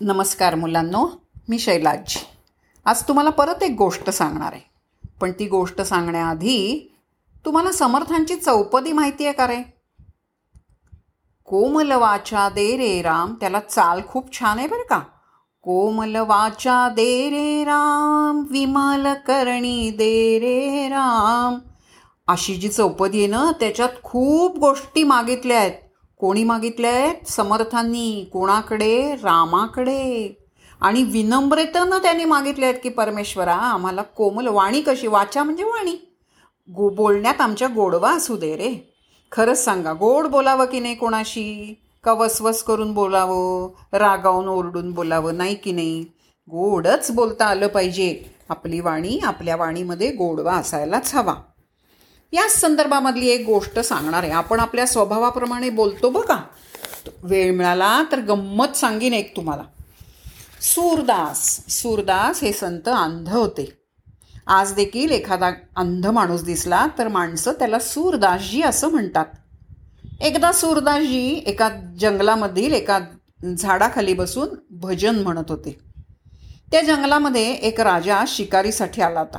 नमस्कार मुलांनो मी शैलाजी. आज तुम्हाला परत एक गोष्ट सांगणार आहे. पण ती गोष्ट सांगण्याआधी तुम्हाला समर्थांची चौपदी माहिती आहे का रे? कोमल वाचा दे रे राम त्याला चाल खूप छान आहे बरं का. कोमल वाचा दे रे राम विमल करणी दे रे राम. अशी जी चौपदी आहे ना त्याच्यात खूप गोष्टी मागितल्या आहेत. कोणी मागितले आहेत समर्थांनी. कोणाकडे? रामाकडे. आणि विनम्रतेनं त्यांनी मागितले आहेत की परमेश्वरा आम्हाला कोमल वाणी कशी? वाचा म्हणजे वाणी. गो बोलण्यात आमच्या गोडवा असू दे रे. खरंच सांगा गोड बोलावं की नाही कोणाशी? का वसवस करून बोलावं रागावून ओरडून बोलावं नाही की नाही? गोडच बोलता आलं पाहिजे. आपली वाणी आपल्या वाणीमध्ये गोडवा असायलाच हवा. याच संदर्भामधली एक गोष्ट सांगणार आहे. आपण आपल्या स्वभावाप्रमाणे बोलतो बघा. वेळ मिळाला तर गंमत सांगीन एक तुम्हाला. सूरदास सूरदास हे संत अंध होते. आज देखील एखादा अंध माणूस दिसला तर माणसं त्याला सूरदासजी असं म्हणतात. एकदा सूरदासजी एका जंगलामधील एका झाडाखाली बसून भजन म्हणत होते. त्या जंगलामध्ये एक राजा शिकारीसाठी आला होता.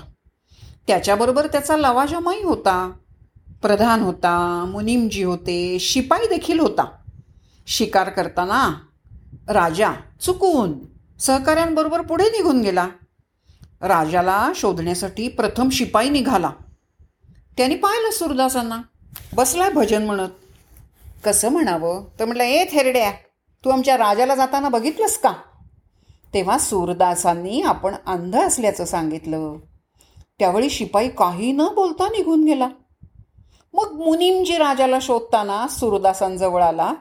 त्याच्याबरोबर त्याचा लवाजमाई होता प्रधान होता मुनिमजी होते शिपाई देखील होता. शिकार करताना राजा चुकून सहकाऱ्यांबरोबर पुढे निघून गेला. राजाला शोधण्यासाठी प्रथम शिपाई निघाला. त्याने पाहिलं सुरदासांना बसलाय भजन म्हणत. कसं म्हणावं? तर म्हटलं ए थेरड्या तू आमच्या राजाला जाताना बघितलंस का? तेव्हा सूरदासांनी आपण अंध असल्याचं सांगितलं. त्यावेळी शिपाई काही न बोलता निघून गेला. मग मुनीमजी राजाला शोधताना सुरदासांजवळ आला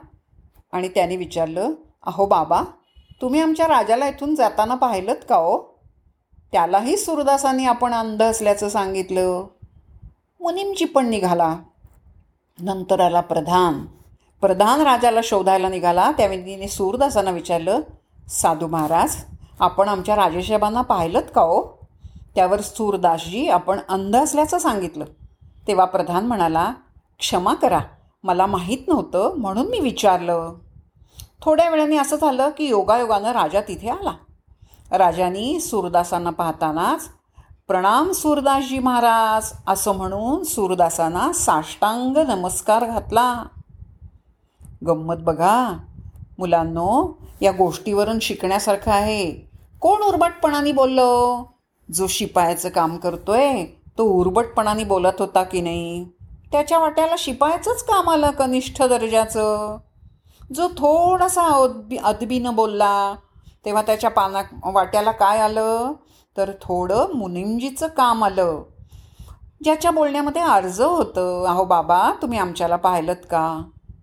आणि त्याने विचारलं अहो बाबा तुम्ही आमच्या राजाला इथून जाताना पाहिलं का हो? त्यालाही सुरदासांनी आपण अंध असल्याचं सांगितलं. मुनीमजी पण निघाला. नंतर आला प्रधान. प्रधान राजाला शोधायला निघाला. त्यावेळी तिने सूरदासांना विचारलं साधू महाराज आपण आमच्या राजेसाहेबांना पाहिलं का हो? त्यावर सूरदासजी आपण अंध असल्याचं सांगितलं. तेव्हा प्रधान म्हणाला क्षमा करा मला माहीत नव्हतं म्हणून मी विचारलं. थोड्या वेळाने असं झालं की योगायोगानं राजा तिथे आला. राजानी सूरदासांना पाहतानाच प्रणाम सूरदासजी महाराज असं म्हणून सूरदासांना साष्टांग नमस्कार घातला. गंमत बघा मुलांनो या गोष्टीवरून शिकण्यासारखं आहे. कोण उर्बटपणाने बोललं? जो शिपायाचं काम करतोय तो उर्बटपणाने बोलत होता की नाही? त्याच्या वाट्याला शिपायाचंच काम आलं कनिष्ठ दर्जाचं. जो थोडासा अदबी अदबीनं बोलला तेव्हा त्याच्या पाना वाट्याला काय आलं? तर थोडं मुनिमजीचं काम आलं ज्याच्या बोलण्यामध्ये अर्ज होतं. अहो बाबा तुम्ही आमच्याला पाहिलं का?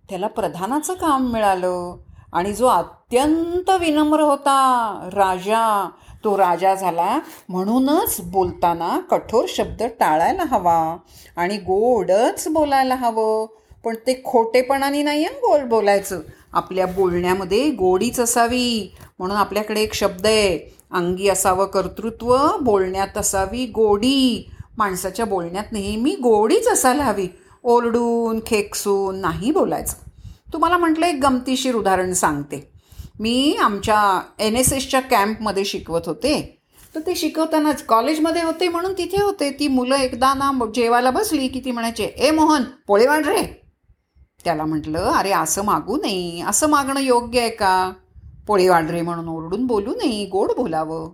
त्याला प्रधानाचं काम मिळालं आणि जो अत्यंत विनम्र होता राजा तो राजा झाला. म्हणूनच बोलताना कठोर शब्द टाळायला हवा आणि गोडच बोलायला हवं. पण ते खोटेपणाने नाही आहे गोड बोलायचं. आपल्या बोलण्यामध्ये गोडीच असावी. म्हणून आपल्याकडे एक शब्द आहे. अंगी असावं कर्तृत्व बोलण्यात असावी गोडी. माणसाच्या बोलण्यात नेहमी गोडीच असायला हवी. ओरडून खेकसून नाही बोलायचं. तुम्हाला म्हटलं एक गमतीशीर उदाहरण सांगते. मी आमच्या एन एस एसच्या कॅम्पमध्ये शिकवत होते. तर ते शिकवतानाच कॉलेजमध्ये होते म्हणून तिथे होते. ती मुलं एकदा ना जेवायला बसली की ती म्हणायचे ए मोहन पोळे वाढ रे. त्याला म्हटलं अरे असं मागू नये. असं मागणं योग्य आहे का? पोळी वाढ रे म्हणून ओरडून बोलू नये. गोड बोलावं.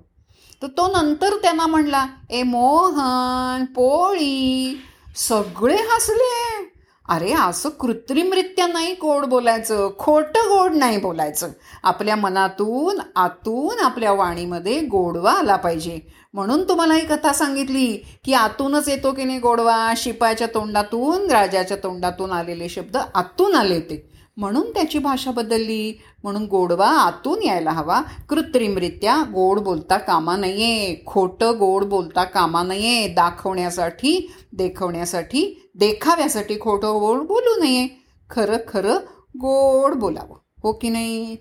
तर तो नंतर त्यांना म्हणला ए मोहन पोळी. सगळे हसले. अरे असं कृत्रिमरित्या नाही गोड बोलायचं. खोटं गोड नाही बोलायचं. आपल्या मनातून आतून आपल्या वाणीमध्ये गोडवा आला पाहिजे. म्हणून तुम्हाला ही कथा सांगितली की आतूनच येतो की नाही गोडवा? शिपायाच्या तोंडातून राजाच्या तोंडातून आलेले शब्द आतून आले होते. म्हणून त्याची भाषा बदलली. म्हणून गोडवा आतून यायला हवा. कृत्रिमरित्या गोड बोलता कामा नये. खोटं गोड बोलता कामा नये. दाखवण्यासाठी देखवण्यासाठी देखाव्यासाठी खोटं गोड बोलू नये. खरं खरं गोड बोलावं. हो की नाही?